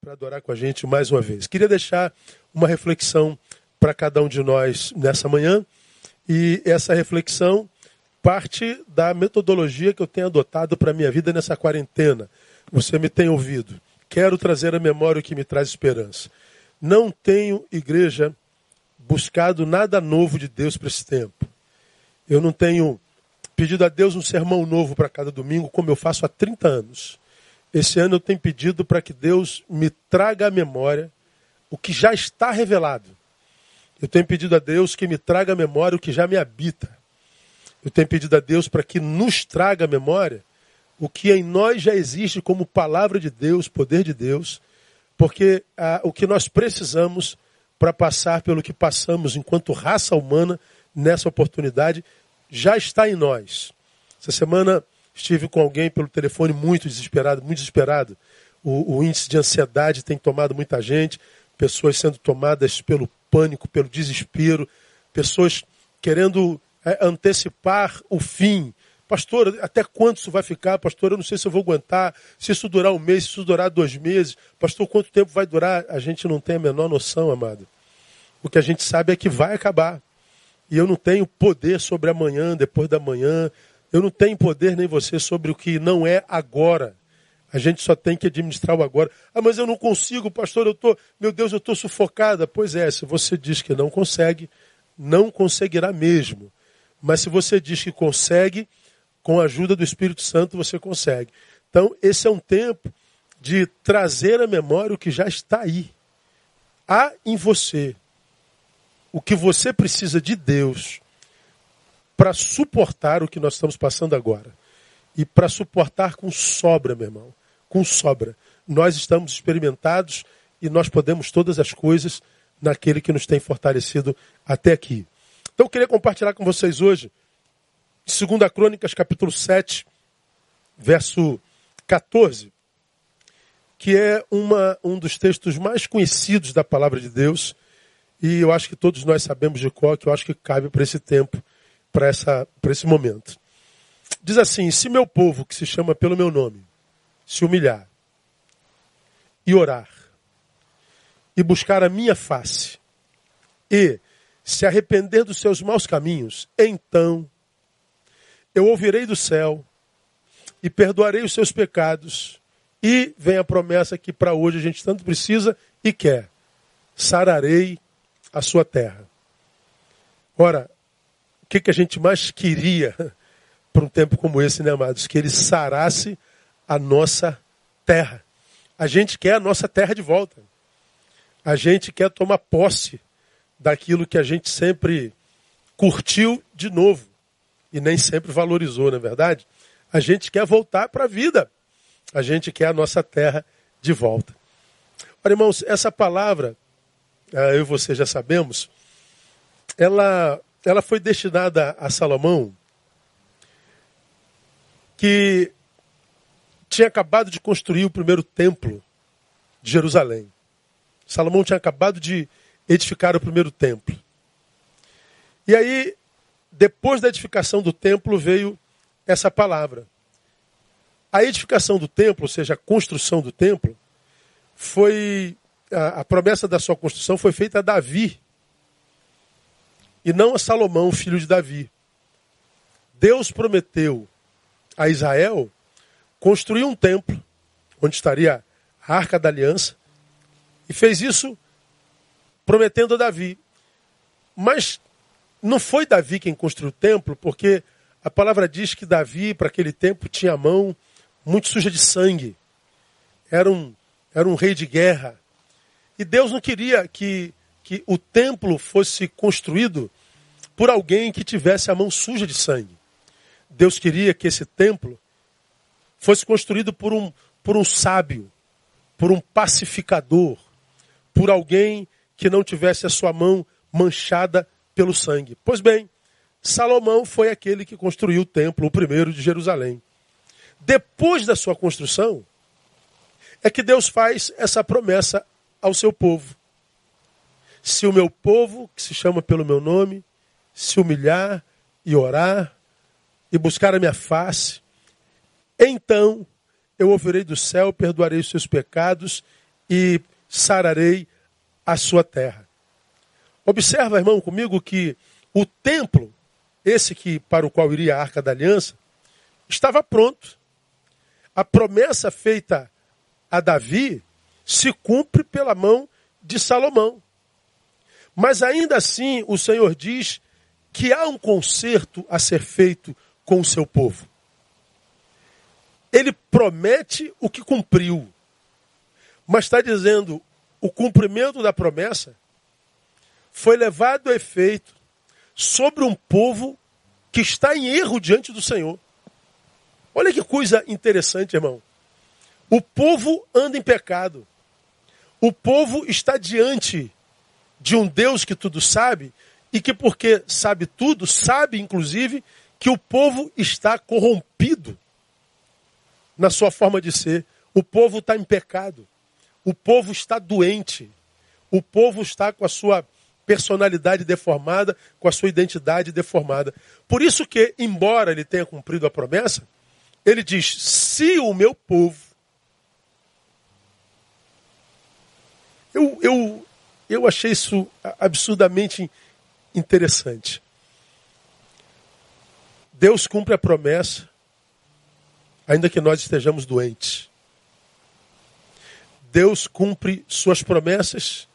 para adorar com a gente mais uma vez. Queria deixar uma reflexão para cada um de nós nessa manhã, e essa reflexão parte da metodologia que eu tenho adotado para a minha vida nessa quarentena. Você me tem ouvido. Quero trazer à memória o que me traz esperança. Não tenho, igreja, buscado nada novo de Deus para esse tempo. Eu não tenho pedido a Deus um sermão novo para cada domingo, como eu faço há 30 anos. Esse ano eu tenho pedido para que Deus me traga à memória o que já está revelado. Eu tenho pedido a Deus que me traga à memória o que já me habita. Eu tenho pedido a Deus para que nos traga à memória o que em nós já existe como palavra de Deus, poder de Deus, porque ah, o que nós precisamos para passar pelo que passamos enquanto raça humana nessa oportunidade já está em nós. Essa semana Estive com alguém pelo telefone muito desesperado, muito desesperado. O, o, índice de ansiedade tem tomado muita gente, pessoas sendo tomadas pelo pânico, pelo desespero, pessoas querendo é, antecipar o fim. Pastor, até quanto isso vai ficar? Pastor, eu não sei se eu vou aguentar. Se isso durar um mês, se isso durar dois meses. Pastor, quanto tempo vai durar? A gente não tem a menor noção, amado. O que a gente sabe é que vai acabar. E eu não tenho poder sobre amanhã, depois da manhã, eu não tenho poder nem você sobre o que não é agora. A gente só tem que administrar o agora. Ah, mas eu não consigo, pastor, eu tô, meu Deus, eu estou sufocada. Pois é, se você diz que não consegue, não conseguirá mesmo. Mas se você diz que consegue, com a ajuda do Espírito Santo você consegue. Então, esse é um tempo de trazer à memória o que já está aí. Há em você o que você precisa de Deus para suportar o que nós estamos passando agora. E para suportar com sobra, meu irmão. Com sobra. Nós estamos experimentados e nós podemos todas as coisas naquele que nos tem fortalecido até aqui. Então eu queria compartilhar com vocês hoje, 2 Crônicas, capítulo 7, verso 14, que é uma, um dos textos mais conhecidos da palavra de Deus, e eu acho que todos nós sabemos de qual, que eu acho que cabe para esse tempo para esse momento. Diz assim: Se meu povo, que se chama pelo meu nome, se humilhar e orar, e buscar a minha face, e se arrepender dos seus maus caminhos, então eu ouvirei do céu e perdoarei os seus pecados. E vem a promessa que para hoje a gente tanto precisa e quer: sararei a sua terra. Ora, que, que a gente mais queria para um tempo como esse, né, amados? Que ele sarasse a nossa terra. A gente quer a nossa terra de volta. A gente quer tomar posse daquilo que a gente sempre curtiu de novo e nem sempre valorizou, na é verdade? A gente quer voltar para a vida. A gente quer a nossa terra de volta. Olha, irmãos, essa palavra, ah, eu e você já sabemos, ela ela foi destinada a Salomão, que tinha acabado de construir o primeiro templo de Jerusalém. Salomão tinha acabado de edificar o primeiro templo. E aí, depois da edificação do templo, veio essa palavra. A edificação do templo, ou seja, a construção do templo, foi. A, a promessa da sua construção foi feita a Davi, e não a Salomão, filho de Davi. Deus prometeu a Israel construir um templo onde estaria a arca da aliança e fez isso prometendo a Davi. Mas não foi Davi quem construiu o templo, porque a palavra diz que Davi, para aquele tempo, tinha a mão muito suja de sangue. Era um, era um rei de guerra. E Deus não queria que que o templo fosse construído por alguém que tivesse a mão suja de sangue. Deus queria que esse templo fosse construído por um, por um sábio, por um pacificador, por alguém que não tivesse a sua mão manchada pelo sangue. Pois bem, Salomão foi aquele que construiu o templo, o primeiro de Jerusalém. Depois da sua construção, é que Deus faz essa promessa ao seu povo. Se o meu povo, que se chama pelo meu nome, se humilhar e orar e buscar a minha face, então eu ouvirei do céu, perdoarei os seus pecados e sararei a sua terra. Observa, irmão, comigo que o templo, esse que para o qual iria a Arca da Aliança, estava pronto. A promessa feita a Davi se cumpre pela mão de Salomão. Mas ainda assim, o Senhor diz que há um conserto a ser feito com o seu povo. Ele promete o que cumpriu, mas está dizendo o cumprimento da promessa foi levado a efeito sobre um povo que está em erro diante do Senhor. Olha que coisa interessante, irmão. O povo anda em pecado. O povo está diante de um Deus que tudo sabe e que, porque sabe tudo, sabe inclusive que o povo está corrompido na sua forma de ser. O povo está em pecado. O povo está doente. O povo está com a sua personalidade deformada, com a sua identidade deformada. Por isso que, embora ele tenha cumprido a promessa, ele diz: se o meu povo. Eu, eu, eu achei isso absurdamente interessante. Deus cumpre a promessa, ainda que nós estejamos doentes. Deus cumpre suas promessas,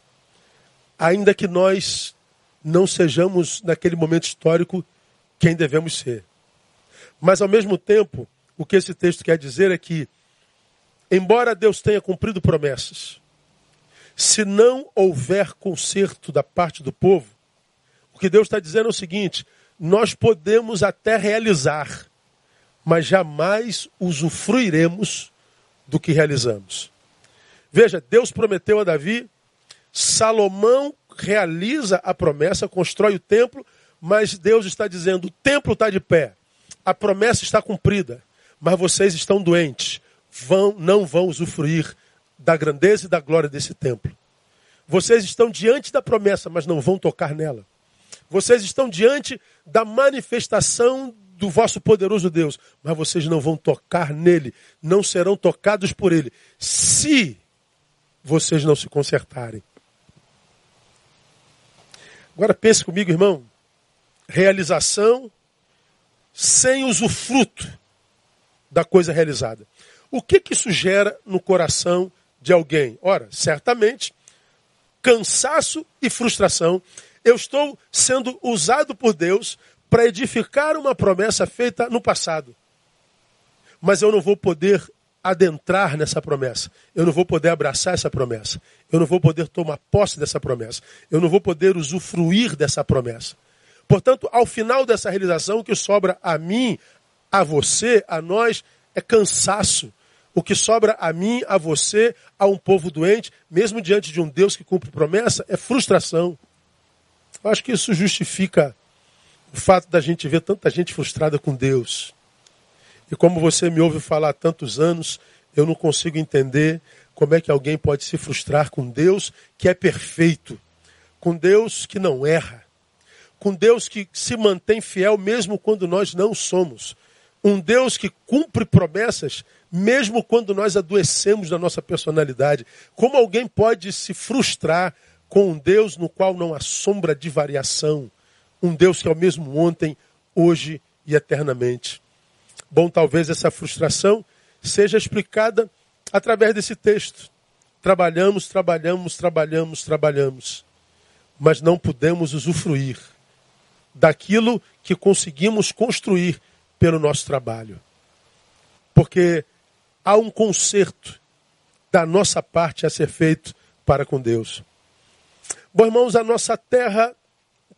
ainda que nós não sejamos, naquele momento histórico, quem devemos ser. Mas, ao mesmo tempo, o que esse texto quer dizer é que, embora Deus tenha cumprido promessas, se não houver conserto da parte do povo, o que Deus está dizendo é o seguinte: nós podemos até realizar, mas jamais usufruiremos do que realizamos. Veja, Deus prometeu a Davi, Salomão realiza a promessa, constrói o templo, mas Deus está dizendo: o templo está de pé, a promessa está cumprida, mas vocês estão doentes, vão, não vão usufruir da grandeza e da glória desse templo. Vocês estão diante da promessa, mas não vão tocar nela. Vocês estão diante da manifestação do vosso poderoso Deus, mas vocês não vão tocar nele, não serão tocados por ele, se vocês não se consertarem. Agora pense comigo, irmão. Realização sem usufruto da coisa realizada. O que, que isso gera no coração de alguém? Ora, certamente, cansaço e frustração eu estou sendo usado por Deus para edificar uma promessa feita no passado. Mas eu não vou poder adentrar nessa promessa. Eu não vou poder abraçar essa promessa. Eu não vou poder tomar posse dessa promessa. Eu não vou poder usufruir dessa promessa. Portanto, ao final dessa realização, o que sobra a mim, a você, a nós, é cansaço. O que sobra a mim, a você, a um povo doente, mesmo diante de um Deus que cumpre promessa, é frustração. Eu acho que isso justifica o fato da gente ver tanta gente frustrada com Deus. E como você me ouve falar há tantos anos, eu não consigo entender como é que alguém pode se frustrar com Deus que é perfeito, com Deus que não erra, com Deus que se mantém fiel mesmo quando nós não somos, um Deus que cumpre promessas mesmo quando nós adoecemos da nossa personalidade. Como alguém pode se frustrar com um Deus no qual não há sombra de variação, um Deus que é o mesmo ontem, hoje e eternamente. Bom, talvez essa frustração seja explicada através desse texto. Trabalhamos, trabalhamos, trabalhamos, trabalhamos, mas não podemos usufruir daquilo que conseguimos construir pelo nosso trabalho. Porque há um conserto da nossa parte a ser feito para com Deus. Bom, irmãos, a nossa terra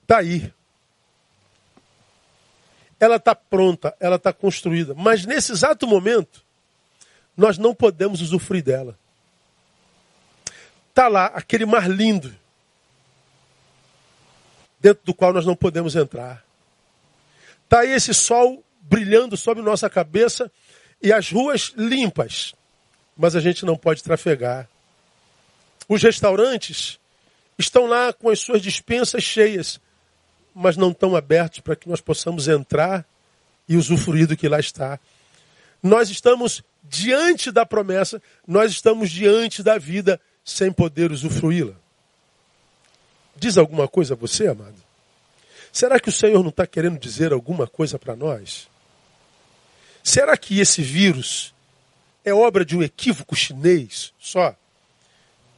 está aí. Ela está pronta, ela está construída. Mas nesse exato momento, nós não podemos usufruir dela. Está lá aquele mar lindo, dentro do qual nós não podemos entrar. Está aí esse sol brilhando sobre nossa cabeça e as ruas limpas, mas a gente não pode trafegar. Os restaurantes estão lá com as suas dispensas cheias, mas não estão abertos para que nós possamos entrar e usufruir do que lá está. nós estamos diante da promessa, nós estamos diante da vida sem poder usufruí-la. Diz alguma coisa a você, amado? Será que o Senhor não está querendo dizer alguma coisa para nós? Será que esse vírus é obra de um equívoco chinês só?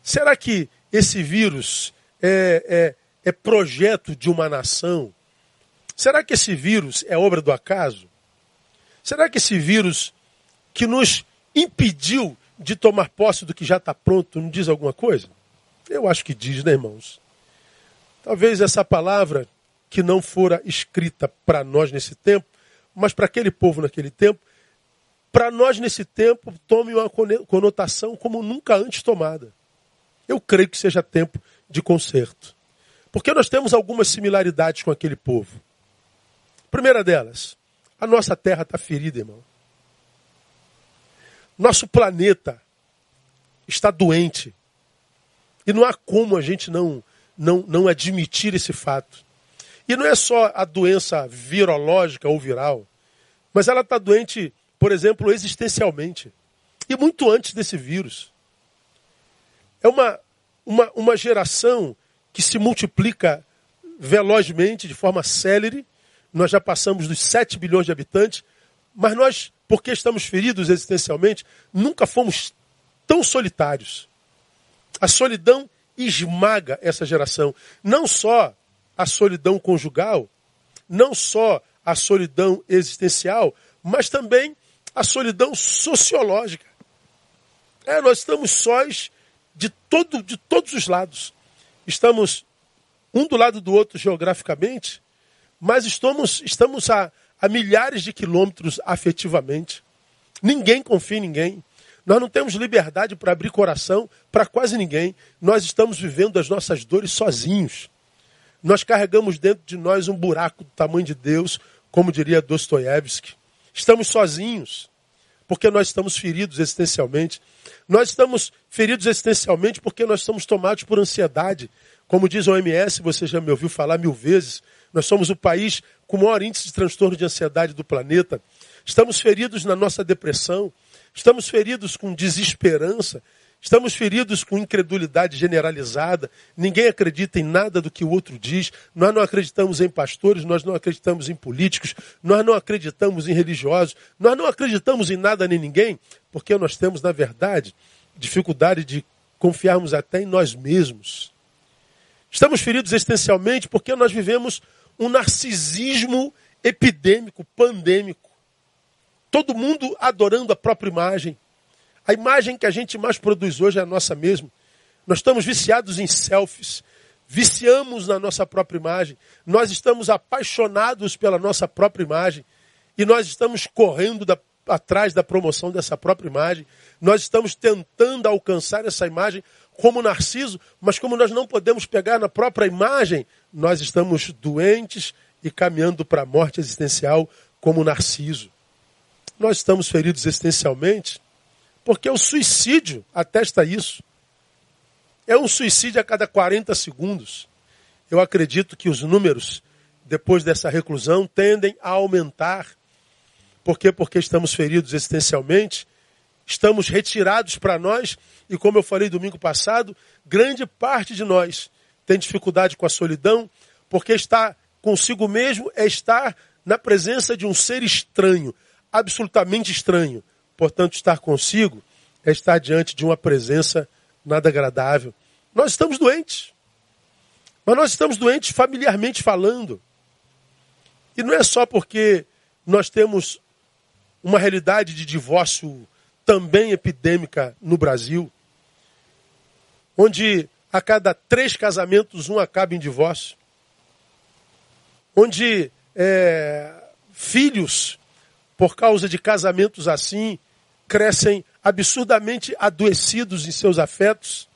Será que esse vírus é, é, é projeto de uma nação? Será que esse vírus é obra do acaso? Será que esse vírus que nos impediu de tomar posse do que já está pronto não diz alguma coisa? Eu acho que diz, né, irmãos? Talvez essa palavra que não fora escrita para nós nesse tempo, mas para aquele povo naquele tempo, para nós nesse tempo tome uma conotação como nunca antes tomada. Eu creio que seja tempo de conserto. Porque nós temos algumas similaridades com aquele povo. Primeira delas, a nossa terra está ferida, irmão. Nosso planeta está doente. E não há como a gente não, não, não admitir esse fato. E não é só a doença virológica ou viral, mas ela está doente, por exemplo, existencialmente. E muito antes desse vírus. É uma, uma, uma geração que se multiplica velozmente, de forma célere. Nós já passamos dos 7 bilhões de habitantes, mas nós, porque estamos feridos existencialmente, nunca fomos tão solitários. A solidão esmaga essa geração. Não só a solidão conjugal, não só a solidão existencial, mas também a solidão sociológica. É, nós estamos sós de, todo, de todos os lados. Estamos um do lado do outro geograficamente, mas estamos, estamos a, a milhares de quilômetros afetivamente. Ninguém confia em ninguém. Nós não temos liberdade para abrir coração para quase ninguém. Nós estamos vivendo as nossas dores sozinhos. Nós carregamos dentro de nós um buraco do tamanho de Deus, como diria Dostoiévski. Estamos sozinhos, porque nós estamos feridos existencialmente. Nós estamos feridos existencialmente porque nós estamos tomados por ansiedade. Como diz a OMS, você já me ouviu falar mil vezes, nós somos o país com o maior índice de transtorno de ansiedade do planeta. Estamos feridos na nossa depressão, estamos feridos com desesperança, Estamos feridos com incredulidade generalizada. Ninguém acredita em nada do que o outro diz. Nós não acreditamos em pastores, nós não acreditamos em políticos, nós não acreditamos em religiosos, nós não acreditamos em nada nem ninguém, porque nós temos, na verdade, dificuldade de confiarmos até em nós mesmos. Estamos feridos existencialmente porque nós vivemos um narcisismo epidêmico, pandêmico. Todo mundo adorando a própria imagem a imagem que a gente mais produz hoje é a nossa mesma. Nós estamos viciados em selfies, viciamos na nossa própria imagem, nós estamos apaixonados pela nossa própria imagem e nós estamos correndo da, atrás da promoção dessa própria imagem. Nós estamos tentando alcançar essa imagem como Narciso, mas como nós não podemos pegar na própria imagem, nós estamos doentes e caminhando para a morte existencial como Narciso. Nós estamos feridos existencialmente porque o suicídio atesta isso. É um suicídio a cada 40 segundos. Eu acredito que os números, depois dessa reclusão, tendem a aumentar. Por quê? Porque estamos feridos existencialmente, estamos retirados para nós, e como eu falei domingo passado, grande parte de nós tem dificuldade com a solidão, porque estar consigo mesmo é estar na presença de um ser estranho, absolutamente estranho. Portanto, estar consigo é estar diante de uma presença nada agradável. Nós estamos doentes. Mas nós estamos doentes familiarmente falando. E não é só porque nós temos uma realidade de divórcio também epidêmica no Brasil, onde a cada três casamentos um acaba em divórcio, onde é, filhos, por causa de casamentos assim, crescem absurdamente adoecidos em seus afetos,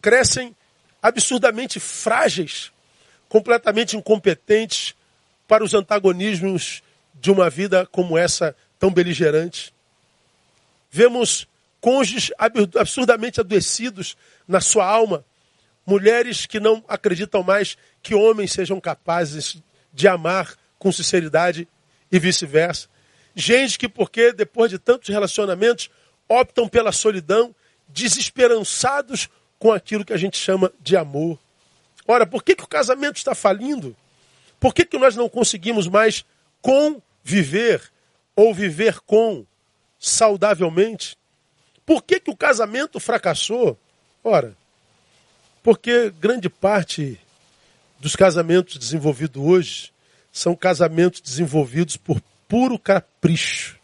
crescem absurdamente frágeis, completamente incompetentes para os antagonismos de uma vida como essa tão beligerante. Vemos cônjuges absurdamente adoecidos na sua alma, mulheres que não acreditam mais que homens sejam capazes de amar com sinceridade e vice-versa. Gente que, porque depois de tantos relacionamentos, optam pela solidão, desesperançados com aquilo que a gente chama de amor. Ora, por que, que o casamento está falindo? Por que, que nós não conseguimos mais conviver ou viver com saudavelmente? Por que, que o casamento fracassou? Ora, porque grande parte dos casamentos desenvolvidos hoje são casamentos desenvolvidos por puro capricho.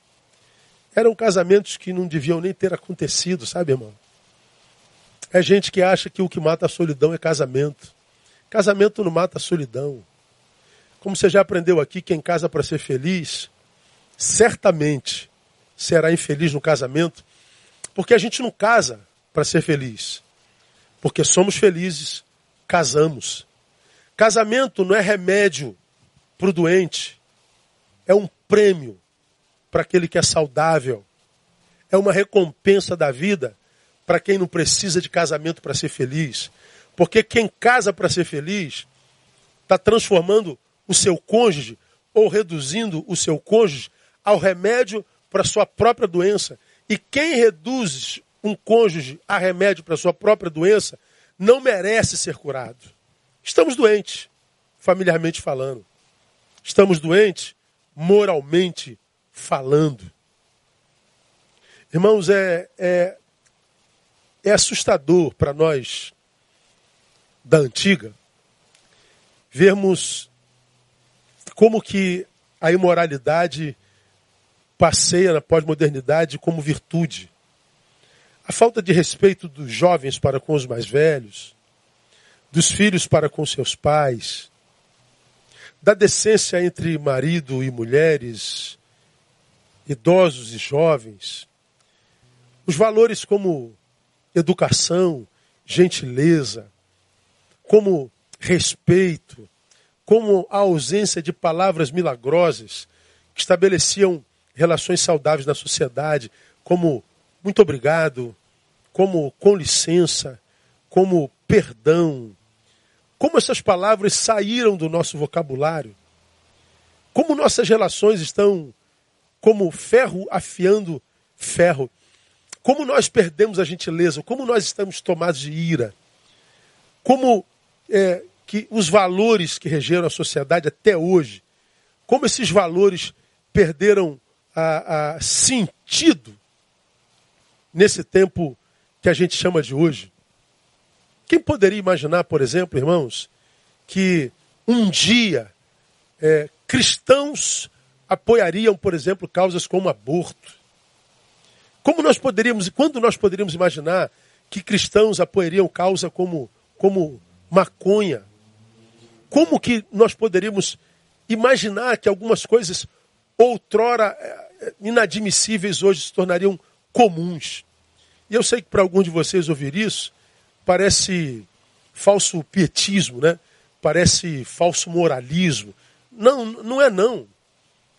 Eram casamentos que não deviam nem ter acontecido, sabe, irmão? É gente que acha que o que mata a solidão é casamento. Casamento não mata a solidão. Como você já aprendeu aqui, quem casa para ser feliz, certamente será infeliz no casamento, porque a gente não casa para ser feliz. Porque somos felizes, casamos. Casamento não é remédio para o doente, é um prêmio para aquele que é saudável, é uma recompensa da vida para quem não precisa de casamento para ser feliz. Porque quem casa para ser feliz está transformando o seu cônjuge ou reduzindo o seu cônjuge ao remédio para sua própria doença. E quem reduz um cônjuge a remédio para sua própria doença não merece ser curado. Estamos doentes, familiarmente falando. Estamos doentes, moralmente falando. Irmãos, é, é, é assustador para nós da antiga vermos como que a imoralidade passeia na pós-modernidade como virtude. A falta de respeito dos jovens para com os mais velhos, dos filhos para com seus pais, da decência entre marido e mulheres, idosos e jovens, os valores como educação, gentileza, como respeito, como a ausência de palavras milagrosas que estabeleciam relações saudáveis na sociedade, como muito obrigado, como com licença, como perdão. Como essas palavras saíram do nosso vocabulário. Como nossas relações estão como ferro afiando ferro. Como nós perdemos a gentileza, como nós estamos tomados de ira. Como é, que os valores que regeram a sociedade até hoje, como esses valores perderam a, a sentido nesse tempo que a gente chama de hoje. Quem poderia imaginar, por exemplo, irmãos, que um dia é, cristãos apoiariam, por exemplo, causas como aborto? Como nós poderíamos, e quando nós poderíamos imaginar que cristãos apoiariam causa como, como maconha? Como que nós poderíamos imaginar que algumas coisas outrora é, inadmissíveis hoje se tornariam comuns? E eu sei que para alguns de vocês ouvir isso parece falso pietismo, né? Parece falso moralismo. Não, não é não.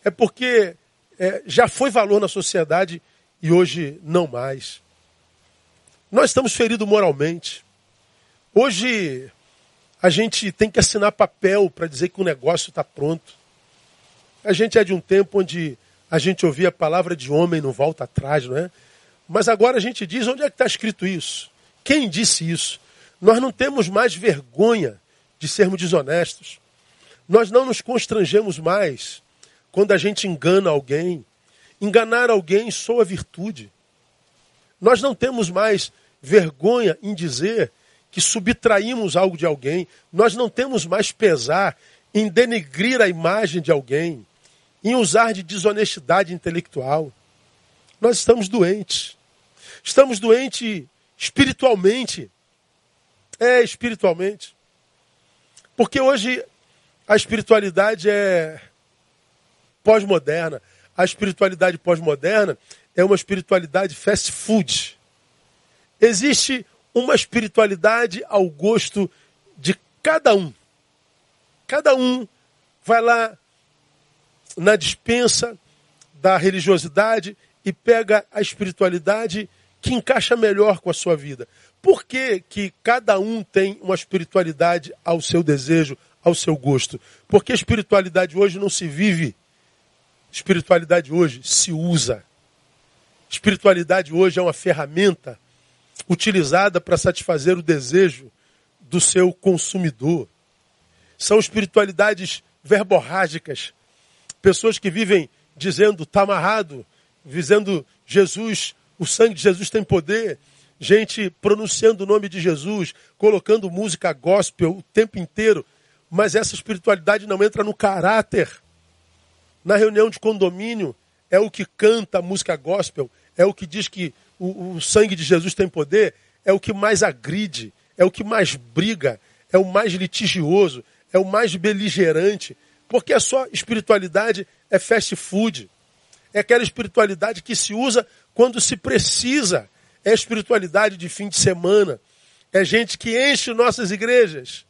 É porque é, já foi valor na sociedade e hoje não mais. Nós estamos feridos moralmente. Hoje a gente tem que assinar papel para dizer que o negócio está pronto. A gente é de um tempo onde a gente ouvia a palavra de homem não volta atrás, não é? Mas agora a gente diz onde é que está escrito isso? Quem disse isso? Nós não temos mais vergonha de sermos desonestos. Nós não nos constrangemos mais quando a gente engana alguém. Enganar alguém soa virtude. Nós não temos mais vergonha em dizer que subtraímos algo de alguém. Nós não temos mais pesar em denegrir a imagem de alguém, em usar de desonestidade intelectual. Nós estamos doentes. Estamos doentes espiritualmente. É, espiritualmente. Porque hoje a espiritualidade é pós-moderna. A espiritualidade pós-moderna é uma espiritualidade fast food. Existe uma espiritualidade ao gosto de cada um. Cada um vai lá na dispensa da religiosidade e pega a espiritualidade que encaixa melhor com a sua vida. Por que, que cada um tem uma espiritualidade ao seu desejo, ao seu gosto? Porque espiritualidade hoje não se vive Espiritualidade hoje se usa. Espiritualidade hoje é uma ferramenta utilizada para satisfazer o desejo do seu consumidor. São espiritualidades verborrágicas. Pessoas que vivem dizendo, está amarrado, dizendo, Jesus, o sangue de Jesus tem poder. Gente pronunciando o nome de Jesus, colocando música gospel o tempo inteiro. Mas essa espiritualidade não entra no caráter. Na reunião de condomínio, é o que canta a música gospel, é o que diz que o, o sangue de Jesus tem poder, é o que mais agride, é o que mais briga, é o mais litigioso, é o mais beligerante, porque a sua espiritualidade é fast food. É aquela espiritualidade que se usa quando se precisa. É espiritualidade de fim de semana. É gente que enche nossas igrejas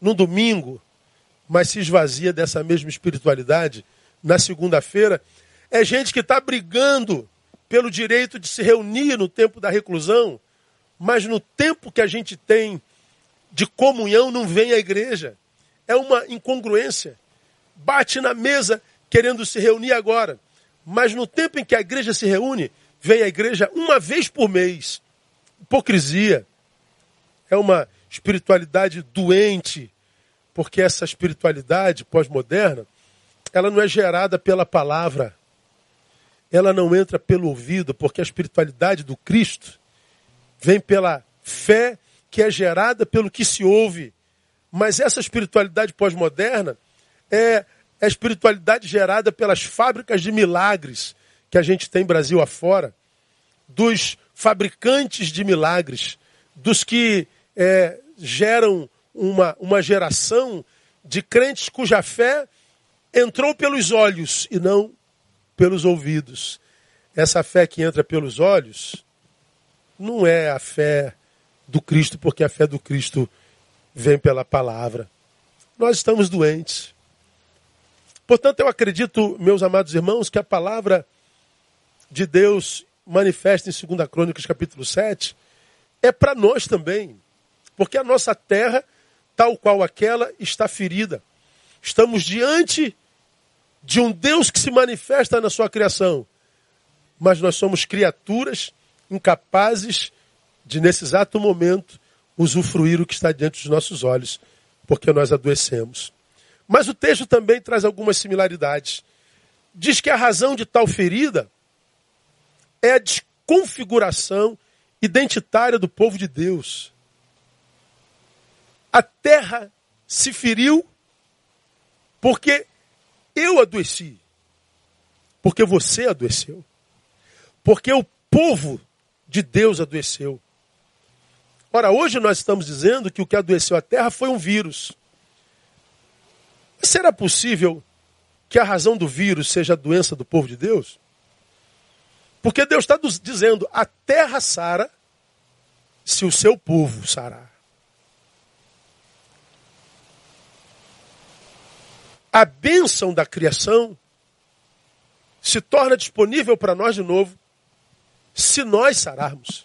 no domingo, mas se esvazia dessa mesma espiritualidade na segunda-feira. É gente que está brigando pelo direito de se reunir no tempo da reclusão, mas no tempo que a gente tem de comunhão não vem à igreja. É uma incongruência. Bate na mesa querendo se reunir agora, mas no tempo em que a igreja se reúne, vem à igreja uma vez por mês. Hipocrisia. É uma espiritualidade doente, porque essa espiritualidade pós-moderna, ela não é gerada pela palavra, ela não entra pelo ouvido, porque a espiritualidade do Cristo vem pela fé que é gerada pelo que se ouve. Mas essa espiritualidade pós-moderna é a espiritualidade gerada pelas fábricas de milagres que a gente tem Brasil afora, dos fabricantes de milagres, dos que é, geram uma, uma geração de crentes cuja fé entrou pelos olhos e não pelos ouvidos. Essa fé que entra pelos olhos não é a fé do Cristo, porque a fé do Cristo vem pela palavra. Nós estamos doentes. Portanto, eu acredito, meus amados irmãos, que a palavra de Deus manifesta em 2 Crônicas, capítulo 7, é para nós também. Porque a nossa terra, tal qual aquela, está ferida. Estamos diante de um Deus que se manifesta na sua criação. Mas nós somos criaturas incapazes de, nesse exato momento, usufruir o que está diante dos nossos olhos, porque nós adoecemos. Mas o texto também traz algumas similaridades. Diz que a razão de tal ferida é a desconfiguração identitária do povo de Deus. A terra se feriu porque eu adoeci. Porque você adoeceu. Porque o povo de Deus adoeceu. Ora, hoje nós estamos dizendo que o que adoeceu a terra foi um vírus. Será possível que a razão do vírus seja a doença do povo de Deus? Porque Deus está dizendo: a terra sara se o seu povo sarar. a bênção da criação se torna disponível para nós de novo se nós sararmos.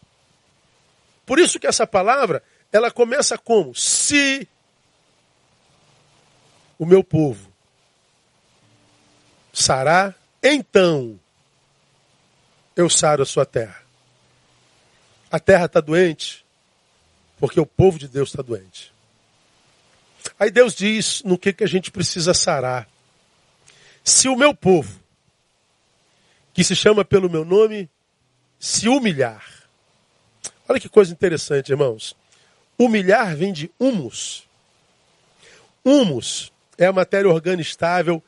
Por isso que essa palavra, ela começa como? Se o meu povo sarar, então eu saro a sua terra. A terra está doente porque o povo de Deus está doente. Aí Deus diz no que, que a gente precisa sarar. Se o meu povo, que se chama pelo meu nome, se humilhar. Olha que coisa interessante, irmãos. Humilhar vem de humus. Humus é a matéria orgânica estável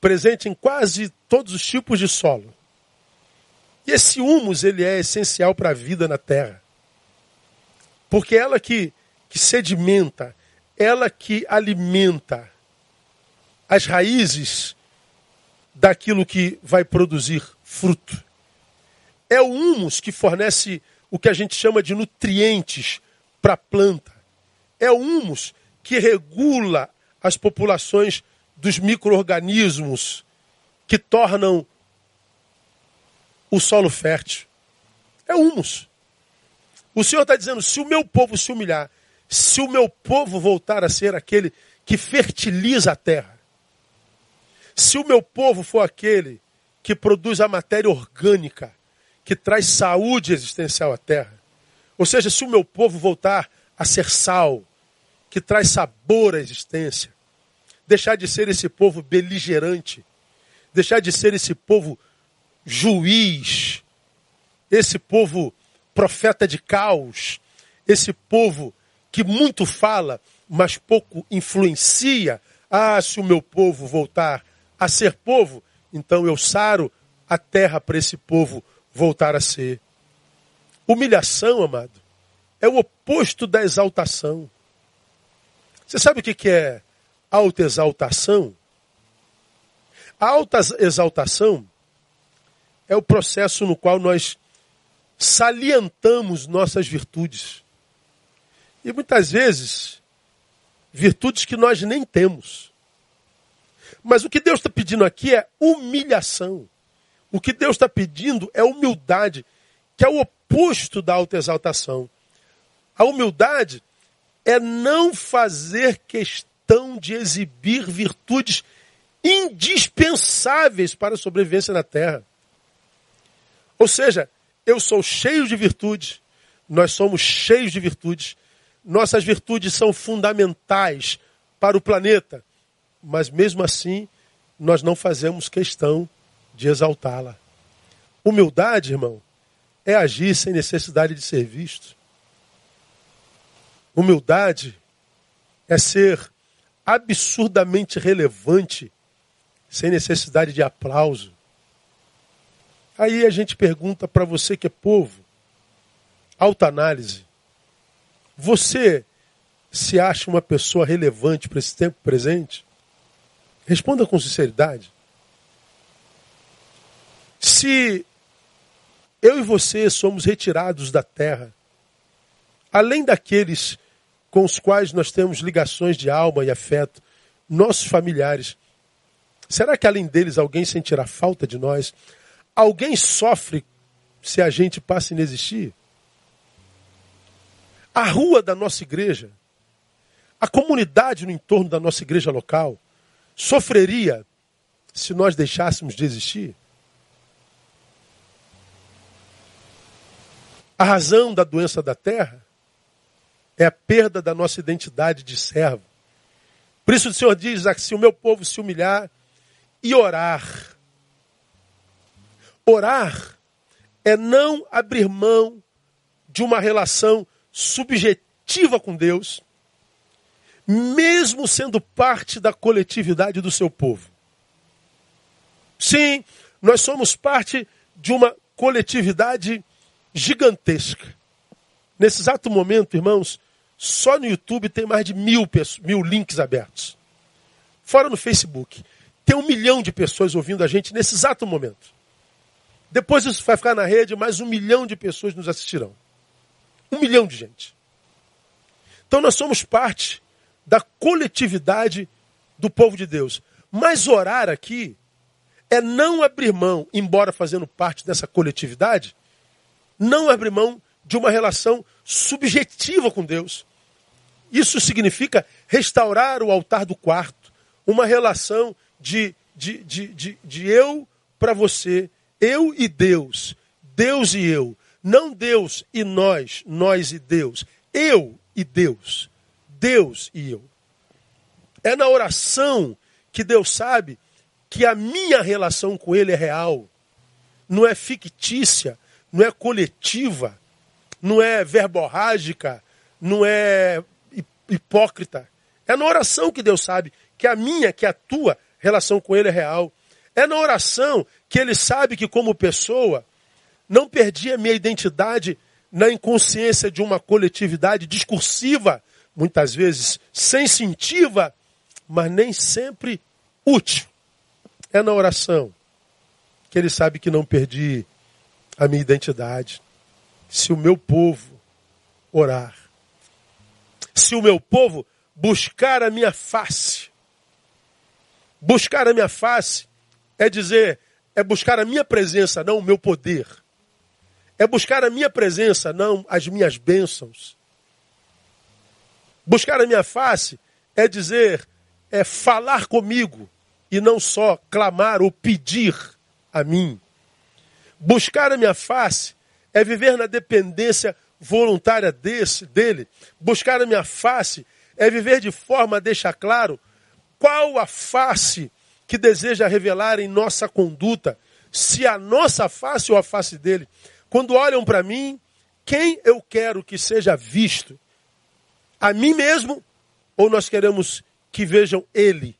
presente em quase todos os tipos de solo. E esse humus ele é essencial para a vida na terra. Porque é ela que, que sedimenta, ela que alimenta as raízes daquilo que vai produzir fruto. É o humus que fornece o que a gente chama de nutrientes para a planta. É o humus que regula as populações dos micro-organismos que tornam o solo fértil. É humus. O Senhor está dizendo: se o meu povo se humilhar, se o meu povo voltar a ser aquele que fertiliza a terra, Se o meu povo for aquele que produz a matéria orgânica, que traz saúde existencial à terra, ou seja, se o meu povo voltar a ser sal, que traz sabor à existência, deixar de ser esse povo beligerante, deixar de ser esse povo juiz, esse povo profeta de caos, esse povo que muito fala, mas pouco influencia. Ah, se o meu povo voltar a ser povo, então eu saro a terra para esse povo voltar a ser. Humilhação, amado, é o oposto da exaltação. Você sabe o que é autoexaltação? Alta exaltação é o processo no qual nós salientamos nossas virtudes. E muitas vezes, virtudes que nós nem temos. Mas o que Deus está pedindo aqui é humilhação. O que Deus está pedindo é humildade, que é o oposto da autoexaltação. A humildade é não fazer questão de exibir virtudes indispensáveis para a sobrevivência na terra. Ou seja, eu sou cheio de virtudes, nós somos cheios de virtudes, nossas virtudes são fundamentais para o planeta, mas mesmo assim nós não fazemos questão de exaltá-la. Humildade, irmão, é agir sem necessidade de ser visto. Humildade é ser absurdamente relevante sem necessidade de aplauso. Aí a gente pergunta para você que é povo, autoanálise. Você se acha uma pessoa relevante para esse tempo presente? Responda com sinceridade. Se eu e você somos retirados da terra, além daqueles com os quais nós temos ligações de alma e afeto, nossos familiares, será que além deles alguém sentirá falta de nós? Alguém sofre se a gente passa a inexistir? A rua da nossa igreja, a comunidade no entorno da nossa igreja local, sofreria se nós deixássemos de existir? A razão da doença da terra é a perda da nossa identidade de servo. Por isso o Senhor diz: se o meu povo se humilhar e orar, Orar é não abrir mão de uma relação subjetiva com Deus, mesmo sendo parte da coletividade do seu povo. Sim, nós somos parte de uma coletividade gigantesca. Nesse exato momento, irmãos, só no YouTube tem mais de mil, mil links abertos. Fora no Facebook. Tem um milhão de pessoas ouvindo a gente nesse exato momento. Depois isso vai ficar na rede, mais um milhão de pessoas nos assistirão. Um milhão de gente. Então nós somos parte da coletividade do povo de Deus. Mas orar aqui é não abrir mão, embora fazendo parte dessa coletividade, não abrir mão de uma relação subjetiva com Deus. Isso significa restaurar o altar do quarto, uma relação de, de, de, de, de eu para você, eu e Deus, Deus e eu, não Deus e nós, nós e Deus, eu e Deus, Deus e eu. É na oração que Deus sabe que a minha relação com Ele é real, não é fictícia, não é coletiva, não é verborrágica, não é hipócrita. É na oração que Deus sabe que a minha, que a tua relação com Ele é real. É na oração que ele sabe que, como pessoa, não perdi a minha identidade na inconsciência de uma coletividade discursiva, muitas vezes sensitiva, mas nem sempre útil. É na oração que ele sabe que não perdi a minha identidade. Se o meu povo orar, se o meu povo buscar a minha face, buscar a minha face é dizer, é buscar a minha presença, não o meu poder. É buscar a minha presença, não as minhas bênçãos. Buscar a minha face é dizer, é falar comigo, e não só clamar ou pedir a mim. Buscar a minha face é viver na dependência voluntária desse, dele. Buscar a minha face é viver de forma a deixar claro qual a face que deseja revelar em nossa conduta, se a nossa face ou a face dele. Quando olham para mim, quem eu quero que seja visto? A mim mesmo ou nós queremos que vejam ele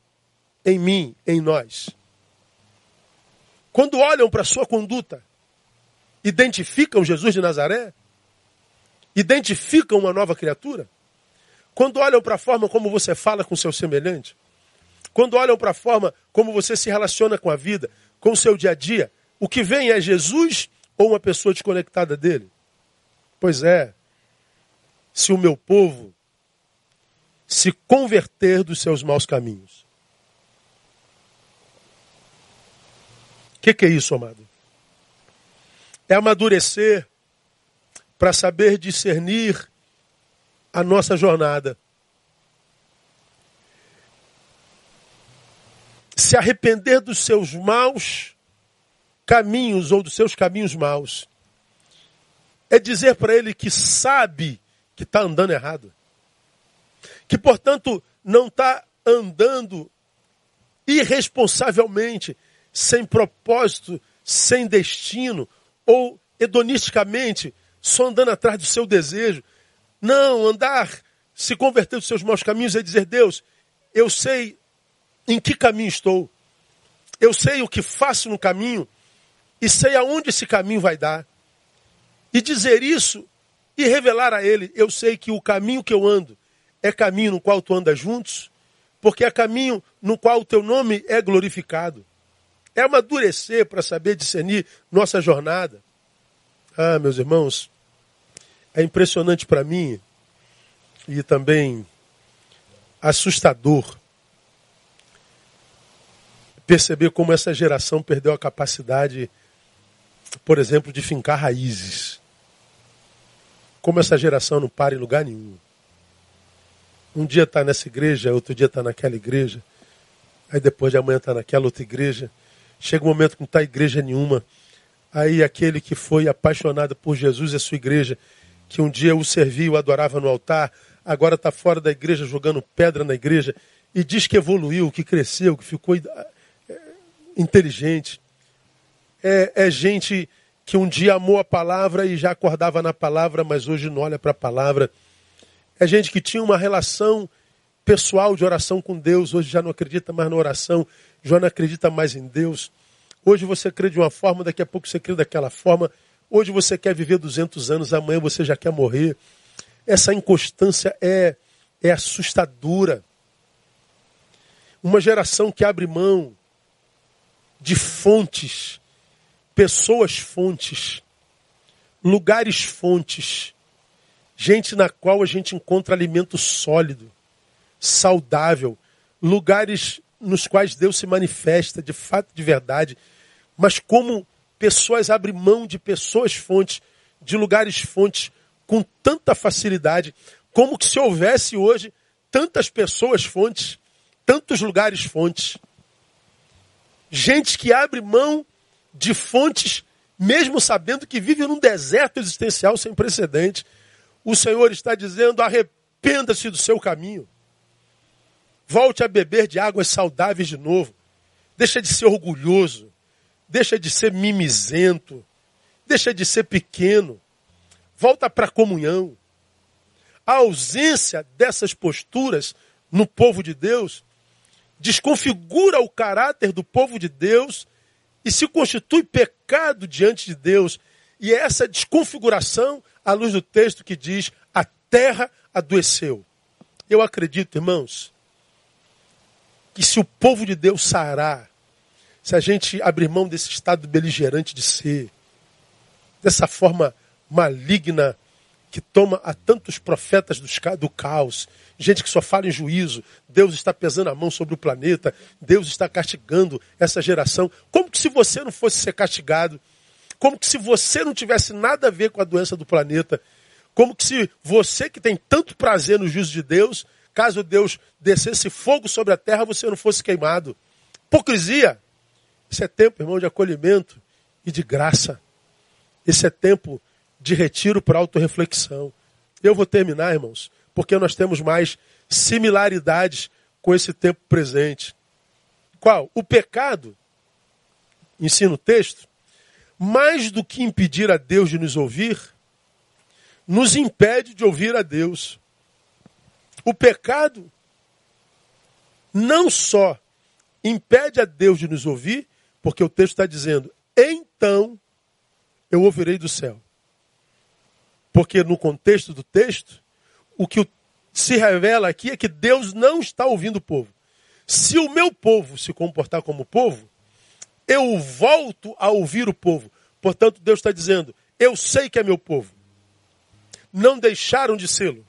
em mim, em nós? Quando olham para a sua conduta, identificam Jesus de Nazaré? Identificam uma nova criatura? Quando olham para a forma como você fala com seu semelhante? Quando olham para a forma como você se relaciona com a vida, com o seu dia a dia, o que vem é Jesus ou uma pessoa desconectada dele? Pois é, se o meu povo se converter dos seus maus caminhos. O que, que é isso, amado? É amadurecer para saber discernir a nossa jornada. Se arrepender dos seus maus caminhos ou dos seus caminhos maus. É dizer para ele que sabe que está andando errado. Que, portanto, não está andando irresponsavelmente, sem propósito, sem destino, ou hedonisticamente, só andando atrás do seu desejo. Não, andar, se converter dos seus maus caminhos é dizer, Deus, eu sei em que caminho estou. Eu sei o que faço no caminho e sei aonde esse caminho vai dar. E dizer isso e revelar a ele, eu sei que o caminho que eu ando é caminho no qual tu andas juntos, porque é caminho no qual o teu nome é glorificado. É amadurecer para saber discernir nossa jornada. Ah, meus irmãos, é impressionante para mim e também assustador perceber como essa geração perdeu a capacidade, por exemplo, de fincar raízes. Como essa geração não para em lugar nenhum. Um dia está nessa igreja, outro dia está naquela igreja, aí depois de amanhã está naquela outra igreja. Chega um momento que não está igreja nenhuma. Aí aquele que foi apaixonado por Jesus e a sua igreja, que um dia o servia, o adorava no altar, agora está fora da igreja jogando pedra na igreja e diz que evoluiu, que cresceu, que ficou inteligente. É, é gente que um dia amou a palavra e já acordava na palavra, mas hoje não olha para a palavra. É gente que tinha uma relação pessoal de oração com Deus, hoje já não acredita mais na oração, já não acredita mais em Deus. Hoje você crê de uma forma, daqui a pouco você crê daquela forma. Hoje você quer viver 200 anos, amanhã você já quer morrer. Essa inconstância é, é assustadora. Uma geração que abre mão de fontes, pessoas fontes, lugares fontes, gente na qual a gente encontra alimento sólido, saudável, lugares nos quais Deus se manifesta de fato, de verdade, mas como pessoas abrem mão de pessoas fontes, de lugares fontes, com tanta facilidade, como que se houvesse hoje tantas pessoas fontes, tantos lugares fontes. Gente que abre mão de fontes, mesmo sabendo que vive num deserto existencial sem precedente. O Senhor está dizendo: arrependa-se do seu caminho. Volte a beber de águas saudáveis de novo. Deixa de ser orgulhoso. Deixa de ser mimizento. Deixa de ser pequeno. Volta para a comunhão. A ausência dessas posturas no povo de Deus desconfigura o caráter do povo de Deus e se constitui pecado diante de Deus. E é essa desconfiguração, à luz do texto que diz: a terra adoeceu. Eu acredito, irmãos, que se o povo de Deus sarar, se a gente abrir mão desse estado beligerante de ser, dessa forma maligna que toma a tantos profetas do caos, gente que só fala em juízo, Deus está pesando a mão sobre o planeta, Deus está castigando essa geração. Como que se você não fosse ser castigado? Como que se você não tivesse nada a ver com a doença do planeta? Como que se você que tem tanto prazer no juízo de Deus, caso Deus descesse fogo sobre a terra, você não fosse queimado? hipocrisia. Esse é tempo, irmão, de acolhimento e de graça. Esse é tempo de retiro para autorreflexão. Eu vou terminar, irmãos, porque nós temos mais similaridades com esse tempo presente. Qual? O pecado, ensina o texto, mais do que impedir a Deus de nos ouvir, nos impede de ouvir a Deus. O pecado não só impede a Deus de nos ouvir, porque o texto está dizendo, então eu ouvirei do céu. Porque no contexto do texto, o que se revela aqui é que Deus não está ouvindo o povo. Se o meu povo se comportar como povo, eu volto a ouvir o povo. Portanto, Deus está dizendo: eu sei que é meu povo. Não deixaram de sê-lo,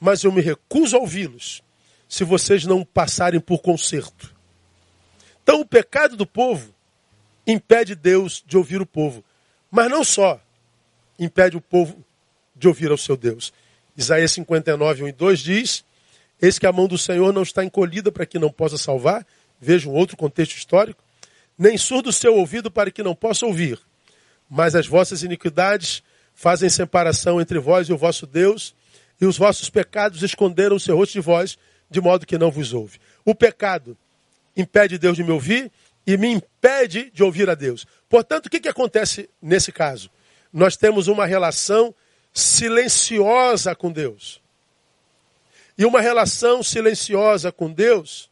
mas eu me recuso a ouvi-los se vocês não passarem por conserto. Então, o pecado do povo impede Deus de ouvir o povo. Mas não só impede o povo de ouvir ao seu Deus. Isaías 59, 1 e 2 diz: Eis que a mão do Senhor não está encolhida para que não possa salvar. Veja um outro contexto histórico. Nem surdo o seu ouvido para que não possa ouvir. Mas as vossas iniquidades fazem separação entre vós e o vosso Deus, e os vossos pecados esconderam o seu rosto de vós, de modo que não vos ouve. O pecado impede Deus de me ouvir e me impede de ouvir a Deus. Portanto, o que, que acontece nesse caso? Nós temos uma relação silenciosa com Deus. E uma relação silenciosa com Deus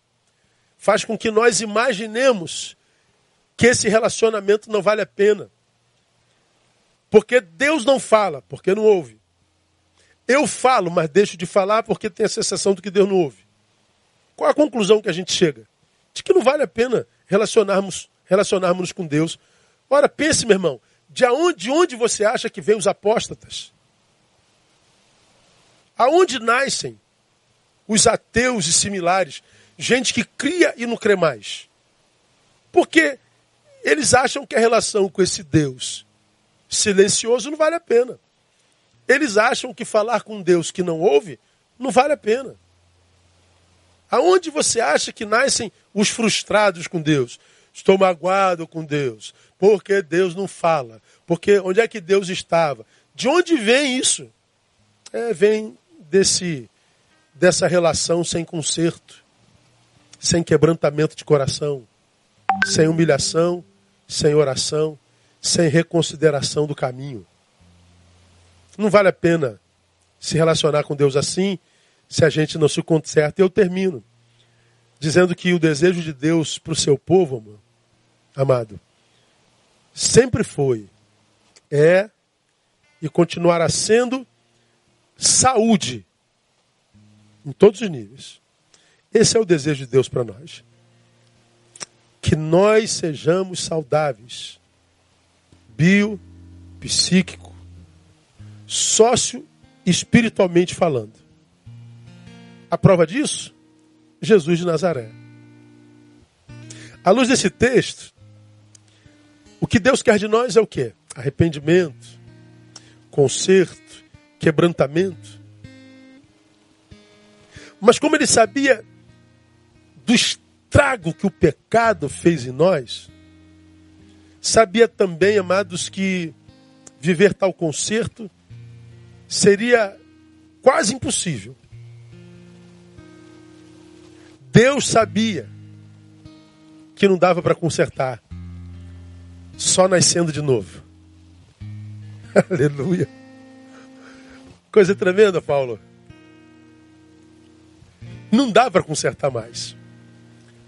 faz com que nós imaginemos que esse relacionamento não vale a pena. Porque Deus não fala, porque não ouve. Eu falo, mas deixo de falar porque tem a sensação de que Deus não ouve. Qual a conclusão que a gente chega? De que não vale a pena relacionarmos, relacionarmos com Deus. Ora, pense, meu irmão, de onde, de onde você acha que vem os apóstatas? Aonde nascem os ateus e similares? Gente que cria e não crê mais. Porque eles acham que a relação com esse Deus silencioso não vale a pena. Eles acham que falar com Deus que não ouve não vale a pena. Aonde você acha que nascem os frustrados com Deus? Estou magoado com Deus, porque Deus não fala. Porque onde é que Deus estava? De onde vem isso? É, vem desse dessa relação sem conserto, sem quebrantamento de coração, sem humilhação, sem oração, sem reconsideração do caminho. Não vale a pena se relacionar com Deus assim se a gente não se conserta. Eu termino dizendo que o desejo de Deus para o seu povo, amado, sempre foi, é e continuará sendo saúde em todos os níveis. Esse é o desejo de Deus para nós. Que nós sejamos saudáveis, bio, psíquico, sócio espiritualmente falando. A prova disso? Jesus de Nazaré. À luz desse texto, o que Deus quer de nós é o quê? Arrependimento, conserto, quebrantamento. Mas como ele sabia do estrago que o pecado fez em nós, sabia também, amados, que viver tal conserto seria quase impossível. Deus sabia que não dava para consertar, só nascendo de novo. Aleluia. Coisa tremenda, Paulo. Não dá para consertar mais.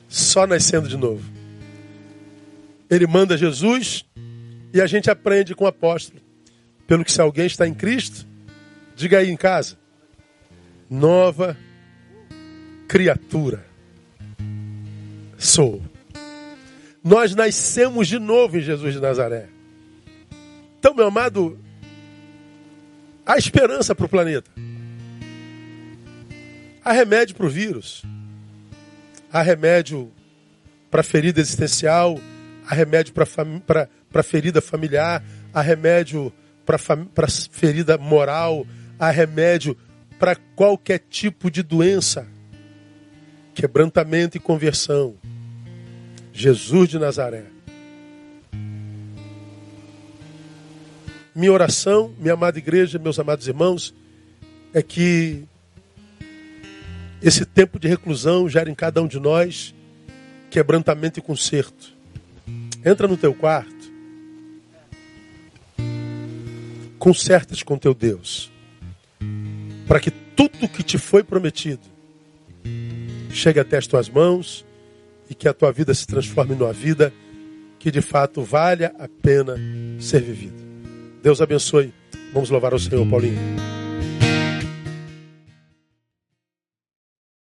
Só nascendo de novo. Ele manda Jesus e a gente aprende com o apóstolo. Pelo que se alguém está em Cristo, diga aí em casa. Nova criatura sou. Nós nascemos de novo em Jesus de Nazaré. Então, meu amado, há esperança para o planeta. Há remédio para o vírus. Há remédio para a ferida existencial. Há remédio para a ferida familiar. Há remédio para a ferida moral. Há remédio para qualquer tipo de doença. Quebrantamento e conversão. Jesus de Nazaré. Minha oração, minha amada igreja, meus amados irmãos, é que esse tempo de reclusão gere em cada um de nós quebrantamento e conserto. Entra no teu quarto, conserta-te com teu Deus, para que tudo que te foi prometido chegue até as tuas mãos e que a tua vida se transforme numa vida que de fato valha a pena ser vivida. Deus abençoe. Vamos louvar o Senhor, Paulinho.